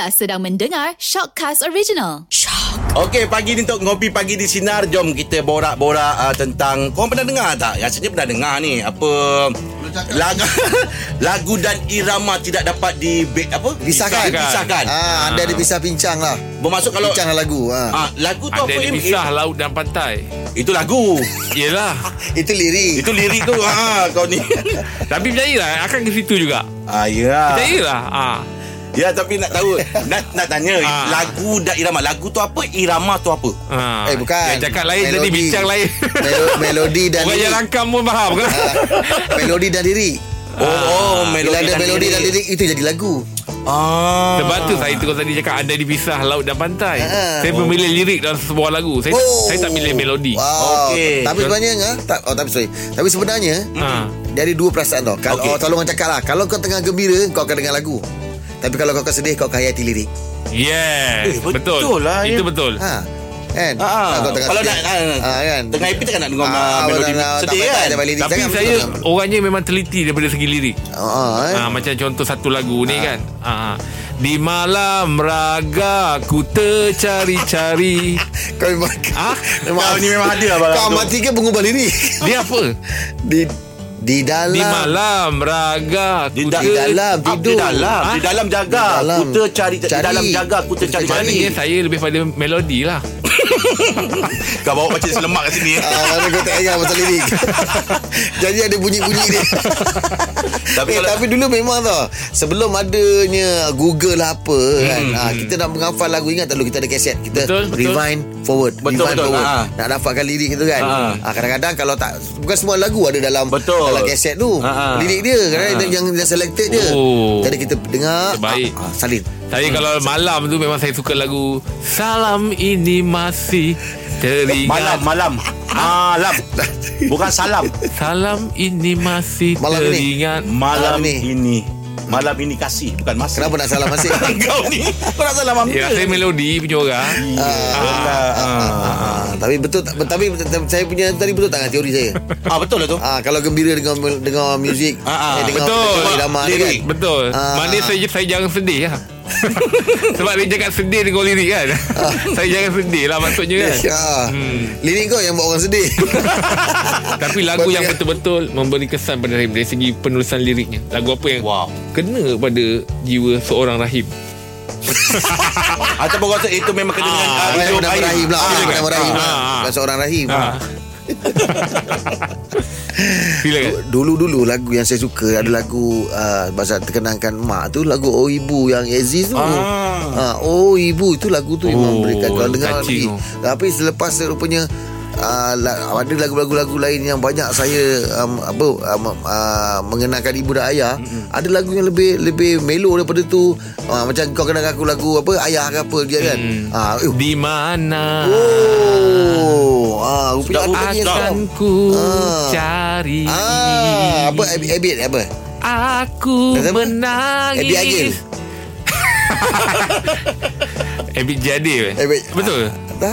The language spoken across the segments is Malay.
Anda sedang mendengar Shockcast Original. Okey, pagi ni untuk ngopi pagi di Sinar. Jom kita borak-borak uh, tentang... Korang pernah dengar tak? Rasanya pernah dengar ni. Apa... Lagu, lagu dan irama tidak dapat di... Apa? Pisahkan. Pisahkan. Ah, anda ada pisah pincang lah. Bermaksud kalau... Pincang lagu. Ha. Ah, lagu tu Ada apa? yang Im? pisah laut dan pantai. Itu lagu. Yelah. Itu lirik. Itu lirik tu. ha, kau ni. Tapi percayalah akan ke situ juga. ah, ya. Percayalah. Ah. Ya, tapi nak tahu. nak, nak tanya. Ah. Lagu dan irama. Lagu tu apa? Irama tu apa? Ah. Eh, bukan. Yang cakap lain Melodi. bincang lain. Melo- melodi dan Orang yang lirik. rangkam pun faham kan? melodi dan lirik. Oh, oh melodi Bila ada dan melodi lirik. dan lirik itu jadi lagu. Ah. Sebab tu saya terus tadi cakap anda dipisah laut dan pantai. Ah. Saya memilih lirik dalam sebuah lagu. Saya Oh. saya tak pilih melodi. Wow. Okey. Tapi sebenarnya ha? tak oh tapi sorry. Tapi sebenarnya Ha. dari dua perasaan tau. Kalau okay. selalu orang cakap lah, kalau kau tengah gembira kau akan dengar lagu. Tapi kalau kau sedih kau akan hayati lirik. Yes. Eh, betul betul. lah, Itu ya. betul. Ha. Kan? Ah, ah. Kau tengah Kalau sedih. nak- ah, ah, kan? Tengah happy takkan nak dengar Ah, melodi betul, tak sedih kan? ada lirik. Tapi Jangan saya betul. orangnya memang teliti daripada segi lirik. Ah, eh. Ha, macam contoh satu lagu ni kan. Ha. Di malam raga ku tercari-cari. Kau memang Ah, Kau ni memang ada abang. Kau mati ke pengubah lirik? dia apa? di di dalam Di malam raga Di, da- di dalam Ah, tidur. Di dalam Ah? Di dalam jaga Di dalam. Kuta cari, Di Cari. dalam jaga Kuta cari Kuta cari Maknanya saya lebih pada melodi lah. Kau bawa macam selemak kat sini Ah, mana kau tak ingat pasal lirik Jadi ada bunyi-bunyi dia Tapi eh, kalau Tapi dulu memang tau Sebelum adanya Google lah apa kan Hmm, ah, Kita nak menghafal lagu Ingat tak dulu kita ada kaset Kita Betul, betul. Forward Betul, betul. forward Ah. Nak dapatkan lirik itu kan Ah. ah, Kadang-kadang kalau tak Bukan semua lagu ada dalam Betul. Dalam kaset tu ah. Lirik dia Kadang-kadang yang, yang selected je Oh. Jadi kita dengar Baik. ah, ah, Salin Saya kalau malam tu memang saya suka lagu Salam ini masih teringat Malam Malam Malam Bukan salam Salam ini masih Malam ini. teringat Malam Malam ni. ini Malam ini kasih Bukan masih Kenapa nak salah masih Kau ni Kau nak salam apa Ya saya melodi punya orang Ah, tapi betul tak tapi saya punya tadi betul tak dengan teori saya. Ah betul lah tu Ah kalau gembira dengan dengar muzik, Ah, ah. eh, dengar Betul. kan. Betul Ah. Maknanya saya, saya jangan sedih lah Sebab dia cakap sedih dengan lirik kan Saya jangan sedih lah maksudnya kan Ya. Hmm. Lirik kau yang buat orang sedih. Tapi lagu Betul yang kan? betul-betul Memberi kesan pada Rahim Dari segi penulisan liriknya Lagu apa yang Wow Kena pada jiwa seorang Rahim Ataupun kau rasa itu memang kena dengan ah, bernama air. Rahim lah. Ah, Rahim lah. Ah, ah. Bukan seorang Rahim. Ha. Silakan Dulu-dulu lagu yang saya suka ada lagu uh, bahasa terkenalkan mak tu lagu Oh Ibu yang Aziz tu. Ah. Ah, oh Ibu itu lagu tu memang Oh, berikan kalau dengar lagi. tu. Tapi selepas rupanya Uh, ada lagu-lagu lain yang banyak saya um, apa um, uh, mengenalkan ibu dan ayah. Mm-hmm. ada lagu yang lebih lebih melo daripada tu. Uh, macam kau kenal aku lagu apa ayah ke apa dia kan? Ah uh, Di mana? Oh ah rupanya ada yang Akan ku Ah. cari. Ah apa Abid apa? Aku Kata apa? menangis. Abid Agil. Abid Jadir eh? Abid- Betul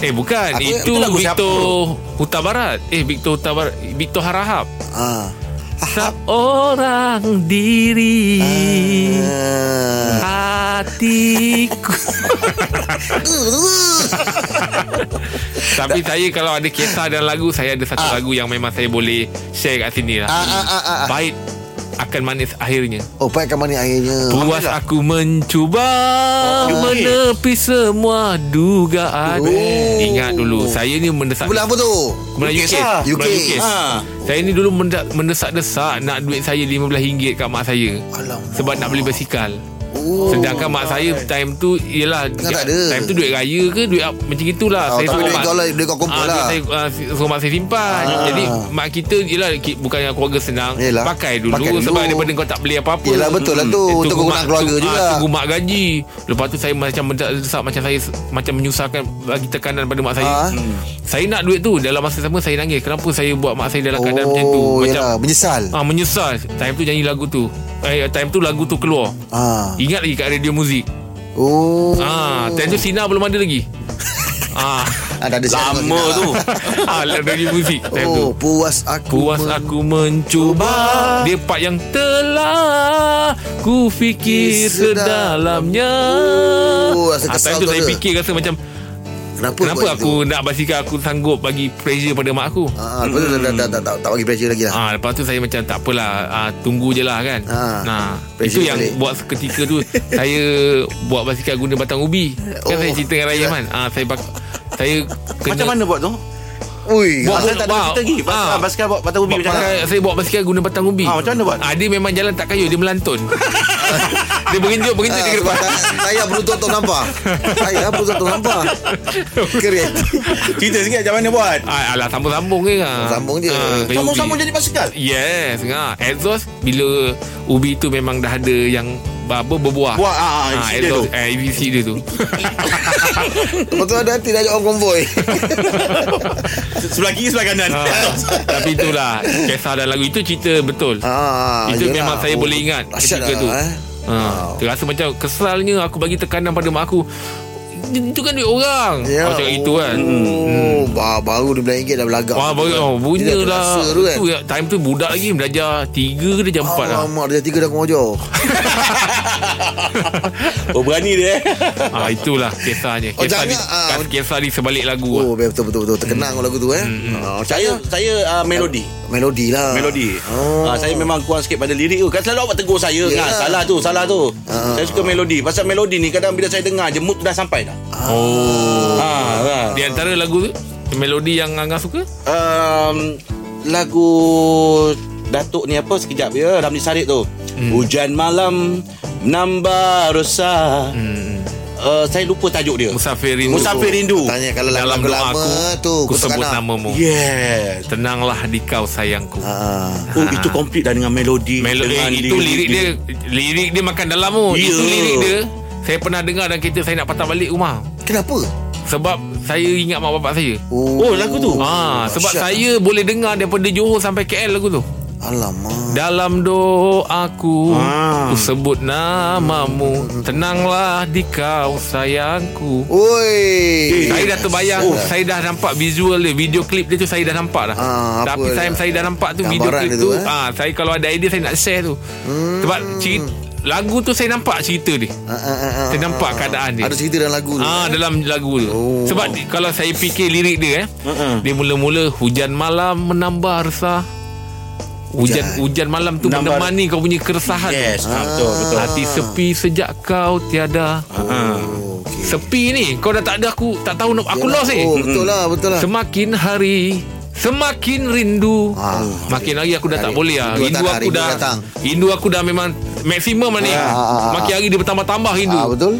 Eh bukan. Aku- Itu siapa? Victor Huta Barat. Eh Victor Huta Barat. Victor Harahap. Ah. Seorang diri. Ah. Hatiku. Tapi saya kalau ada kisah dan lagu Saya ada satu lagu yang memang saya boleh Share kat sini lah. Ah, ah, ah, ah, ah. Pahit akan manis akhirnya Oh, pakai mana akhirnya? Puas aku mencuba okey. Menepi semua dugaan Oh. Ingat dulu Saya ni mendesak Bulan apa tu? Ukis UK, lah. Kemudian UK. UK. Ha. Saya ni dulu mendesak-desak Nak duit saya RM15 kat mak saya Alamak. Sebab nak beli basikal Oh. Sedangkan mak saya time tu Yelah Kan tak ada. Time tu duit raya ke Duit macam itulah Oh, Saya tapi duit kau lah, duit kau kumpul Ah, lah. Saya uh, suruh mak saya simpan Jadi mak kita ki- bukan yang keluarga senang Yelah. Pakai dulu, Pakai dulu. Sebab daripada kau tak beli apa-apa Yelah, betul lah tu. Eh, Untuk tunggu kegunaan keluarga tu- juga. ah, Tunggu mak gaji Lepas tu saya macam mendesak Macam saya Macam menyusahkan Bagi tekanan pada mak saya Ah. Saya nak duit tu Dalam masa sama saya nangis Kenapa saya buat mak saya dalam keadaan Oh, macam tu Macam yelah, menyesal. Ah menyesal Time tu nyanyi lagu tu eh, Time tu lagu tu keluar. Ah. Ingat lagi kat radio muzik. Oh. Ah, Time tu Sina belum ada lagi. Ah, dah ada tengok Lama tu. Ah, Dari muzik time tu. Oh puas aku Puas men- aku mencuba. Dia part yang telah Ku fikir sedalamnya. Oh, rasa Ah, kesal Time tu tu saya ada. fikir rasa macam Kenapa Kenapa aku nak basikal Aku sanggup bagi pressure pada mak aku? Ah, lepas tu dah, dah, dah, dah, tak, tak bagi pressure lagi lah. Ah, lepas tu saya macam tak apalah ah, Tunggu je lah kan. Nah, pressure Itu yang balik. buat seketika tu. Saya buat basikal guna batang ubi. Kan Oh, saya cerita dengan Raya ya. kan ah, Saya bak- saya kena Macam mana buat tu Ui, Buat- Saya tak ada cerita lagi Ah. basikal buat batang ubi macam mana Saya bawa basikal guna batang ubi Ah, macam mana buat? ah, Dia memang jalan tak kayu Dia melantun Dia berinjuk Berinjuk Ah, dia ke depan tak- saya berutuk tok nampak. Saya berutuk tok nampak. Keren. Cerita sikit macam mana buat ah, Alah sambung-sambung je kan Sambung je. ubi. jadi basikal Yes ha. Exhaust Bila ubi tu memang dah ada Yang apa berbuah Buat, ah, ah, isi dia tu. eh, isi dia tu Lepas tu ada hati dah orang konvoy. Sebelah kiri sebelah kanan Ah, tapi itulah kisah dalam lagu itu cerita betul. ah, itu yelah. memang saya Oh, boleh ingat ketika lah, tu. Eh. Ha, terasa macam kesalnya aku bagi tekanan pada mak aku. Itu kan duit orang. Ya, Aku cakap itu kan. Oh, ba- baru RM15 dah berlagak. Wah, baru oh, Dia dah lah. tu kan. Tu, ya, time tu budak lagi belajar 3 ke jam 4 lah. Alamak, dia tiga dah kongojor. Oh berani dia eh ha, itulah kisahnya. Oh, Kisah, jangan, di, ah, kisah di sebalik lagu. Oh, lah. betul betul betul terkenang lagu tu eh. Ah, Saya saya uh, melodi melodi lah. Melodi Oh. Ah, Saya memang kurang sikit pada lirik tu Kan selalu awak tegur saya Yelah. kan Salah tu Salah tu Ah. Saya suka melodi Pasal melodi ni Kadang bila saya dengar je Mood dah sampai dah Oh. ha, kan. Di antara lagu tu melodi yang Angah suka? um, Lagu Datuk ni apa Sekejap ya Ramli Sarip tu Hmm. Hujan malam Menambah resah Hmm. Uh, Saya lupa tajuk dia Musafir Rindu. Musafir Rindu Tanya kalau Dalam lagu lama aku, tu ku sebut Anak. namamu. Yes Tenanglah di kau sayangku. Ah. Oh itu komplit dah dengan melodi Melodi dengan itu lirik dia lirik dia makan dalam tu. Ya. Itu lirik dia. Saya pernah dengar dan kita saya nak patah balik rumah. Kenapa? Sebab saya ingat mak bapak saya. Oh lagu tu Ah, sebab dahsyat. saya boleh dengar daripada Johor sampai KL lagu tu. Alamak. Dalam doaku Ah. Ku sebut namamu Tenanglah di kau sayangku Oi. Saya dah terbayang Oh. Saya dah nampak visual dia Video klip dia tu Saya dah nampak dah Ah, apa Tapi dah? time saya dah nampak tu Video Gambaran klip dia tu, tu, eh? ah, Saya kalau ada idea Saya nak share tu Hmm. Sebab cerita, Lagu tu saya nampak cerita dia Ah, ah, ah, ah, Saya nampak ah. keadaan dia Ada cerita dalam lagu tu. Ah eh? dalam lagu tu. Oh. Sebab kalau saya fikir lirik dia eh, Mm-mm. dia mula-mula hujan malam menambah resah. Hujan hujan malam tu Menambah- menemani kau punya keresahan. Yes ah. betul betul Hati sepi sejak kau tiada. Oh, okey. Sepi ni kau dah tak ada aku tak tahu nak aku Yalah. lost eh. Oh, betul lah, betul lah. Semakin hari Semakin rindu Ah. Makin hari aku dah tak Hari- boleh lah rindu datang, aku dah datang. Rindu aku dah memang Maksimum lah ni Ah, ah, ah, Makin hari dia bertambah-tambah rindu Ah, betul?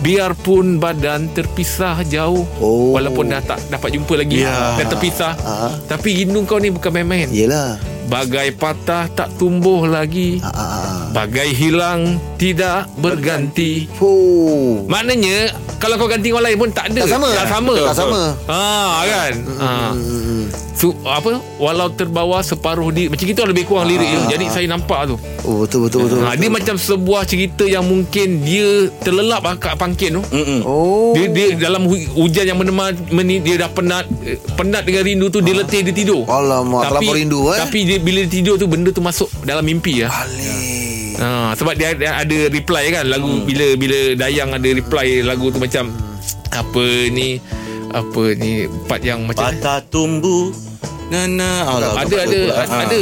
Biarpun badan terpisah jauh Oh. Walaupun dah tak dapat jumpa lagi Ya. Dah terpisah Ah. Tapi rindu kau ni bukan main-main Yelah. Bagai patah tak tumbuh lagi Ah, ah, ah. Bagai hilang tidak berganti Oh. Maknanya Kalau kau ganti orang lain pun tak ada Tak sama. Tak sama Tak sama. Ah kan. Hmm. So, apa walau terbawa separuh di macam gitu lebih kurang lirik Ah. tu. Jadi saya nampak tu. Oh, betul betul betul. Ha, dia macam sebuah cerita yang mungkin dia terlelap lah kat pangkin tu. Mm-mm. Oh. Dia dia dalam hu- hujan yang menemani meni, dia dah penat eh, penat dengan rindu tu dia letih dia tidur. Alamak, terlampau rindu, eh. Tapi dia, bila dia tidur tu benda tu masuk dalam mimpi lah. Alik. Ha, sebab dia, dia ada reply kan lagu hmm. bila bila Dayang ada reply lagu tu macam apa ni apa ni part yang macam Patah tumbuh Nana Alah, ada ada Ah. ada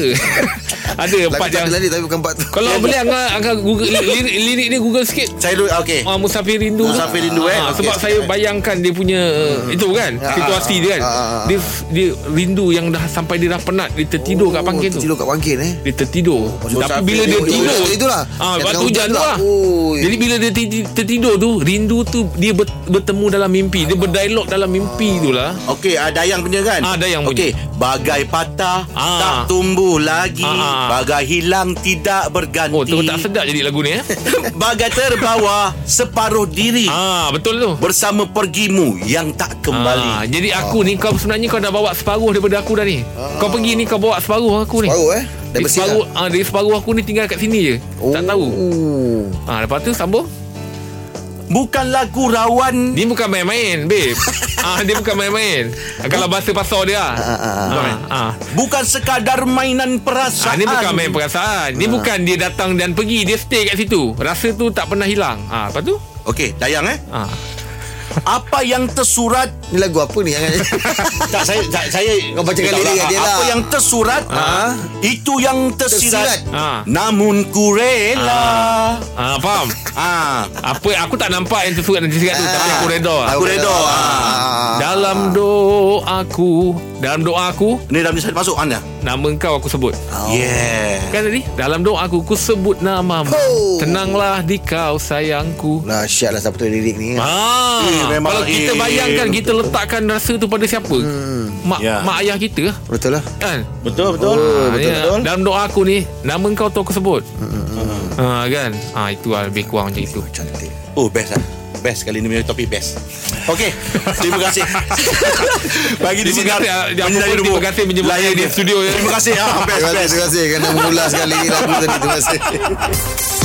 ada Lagu part yang tak ada tapi bukan tu. kalau boleh angah angah google lirik, lirik dia google sikit Saya dulu Okey Ah, Musafir Rindu. Musafir Rindu, eh. Ah, Sebab saya okey. bayangkan dia punya Itu kan Situasi dia kan ah, ah, ah. Dia dia rindu yang dah Sampai dia dah penat Dia tertidur kat pangkin tu Tidur kat pangkin eh. Dia tertidur Tapi Musafir bila dia tidur Oh, itulah. ah, Yang Waktu hujan tu lah lah. Oh, Jadi bila dia ti- tertidur tu Rindu tu Dia ber- bertemu dalam mimpi Dia berdialog dalam mimpi tu lah Okey ah, Dayang punya kan Ah, Dayang punya. Okey Bagai patah Ah. Tak tumbuh lagi Ah, ah. Bagai hilang Tidak berganti Oh tu tak sedap jadi lagu ni eh Bagai terbawa Separuh diri Ah Betul tu Bersama pergimu Yang tak kembali Ah, jadi aku ni kau sebenarnya kau dah bawa separuh daripada aku dah ni. Kau pergi ni kau bawa separuh aku ni. Baru eh. Dari separuh, ah, dari separuh aku ni tinggal kat sini je. Oh. Tak tahu. Ah, lepas tu sambung. Bukan lagu rawan. Dia bukan main-main babe. Ah, Dia bukan main-main. Ah, Kalau bahasa pasal dia ah, ah, ah. Bukan sekadar mainan Ah, perasaan ni bukan main perasaan. Ni bukan dia datang dan pergi Dia stay kat situ. Rasa tu tak pernah hilang. Ah, Lepas tu? Okey Dayang eh. Ah. Apa yang tersurat Ni lagu apa ni yang Tak saya tak, saya Kau tahu kat dia Apa lah. yang tersurat Ah. Itu yang tersirat, Tersirat. Ah. Namun ku rela ah, Faham ah. Apa Aku tak nampak yang tersurat dan tersirat tu Tapi aku reda Aku reda Ah. Dalam doaku Dalam doaku Ni dalam ni saya masuk anda Nama kau aku sebut Yeah Kan tadi Dalam doaku Ku sebut namamu Oh. Tenanglah di kau sayangku Nah syat lah siapa tu lirik ni? Ah, Eh, memang, kalau kita eh. bayangkan kita letakkan rasa tu pada siapa? Mak Ya. mak ayah kita Betul lah kan? Betul betul Ah, Betul ya. betul Dalam doa aku ni nama kau tu aku sebut. Ha kan? Ha itu lah lebih kurang macam itu. Cantik Oh best lah Best kali ni punya topik best Okey Terima kasih Bagi di Terima sinar kasih, Jafar Menyinari pun terima kasih menjemput saya di dia. studio, ya. Terima kasih ah, Best Terima kasih, best terima kasih Kerana mengulas sekali lagu tadi Terima kasih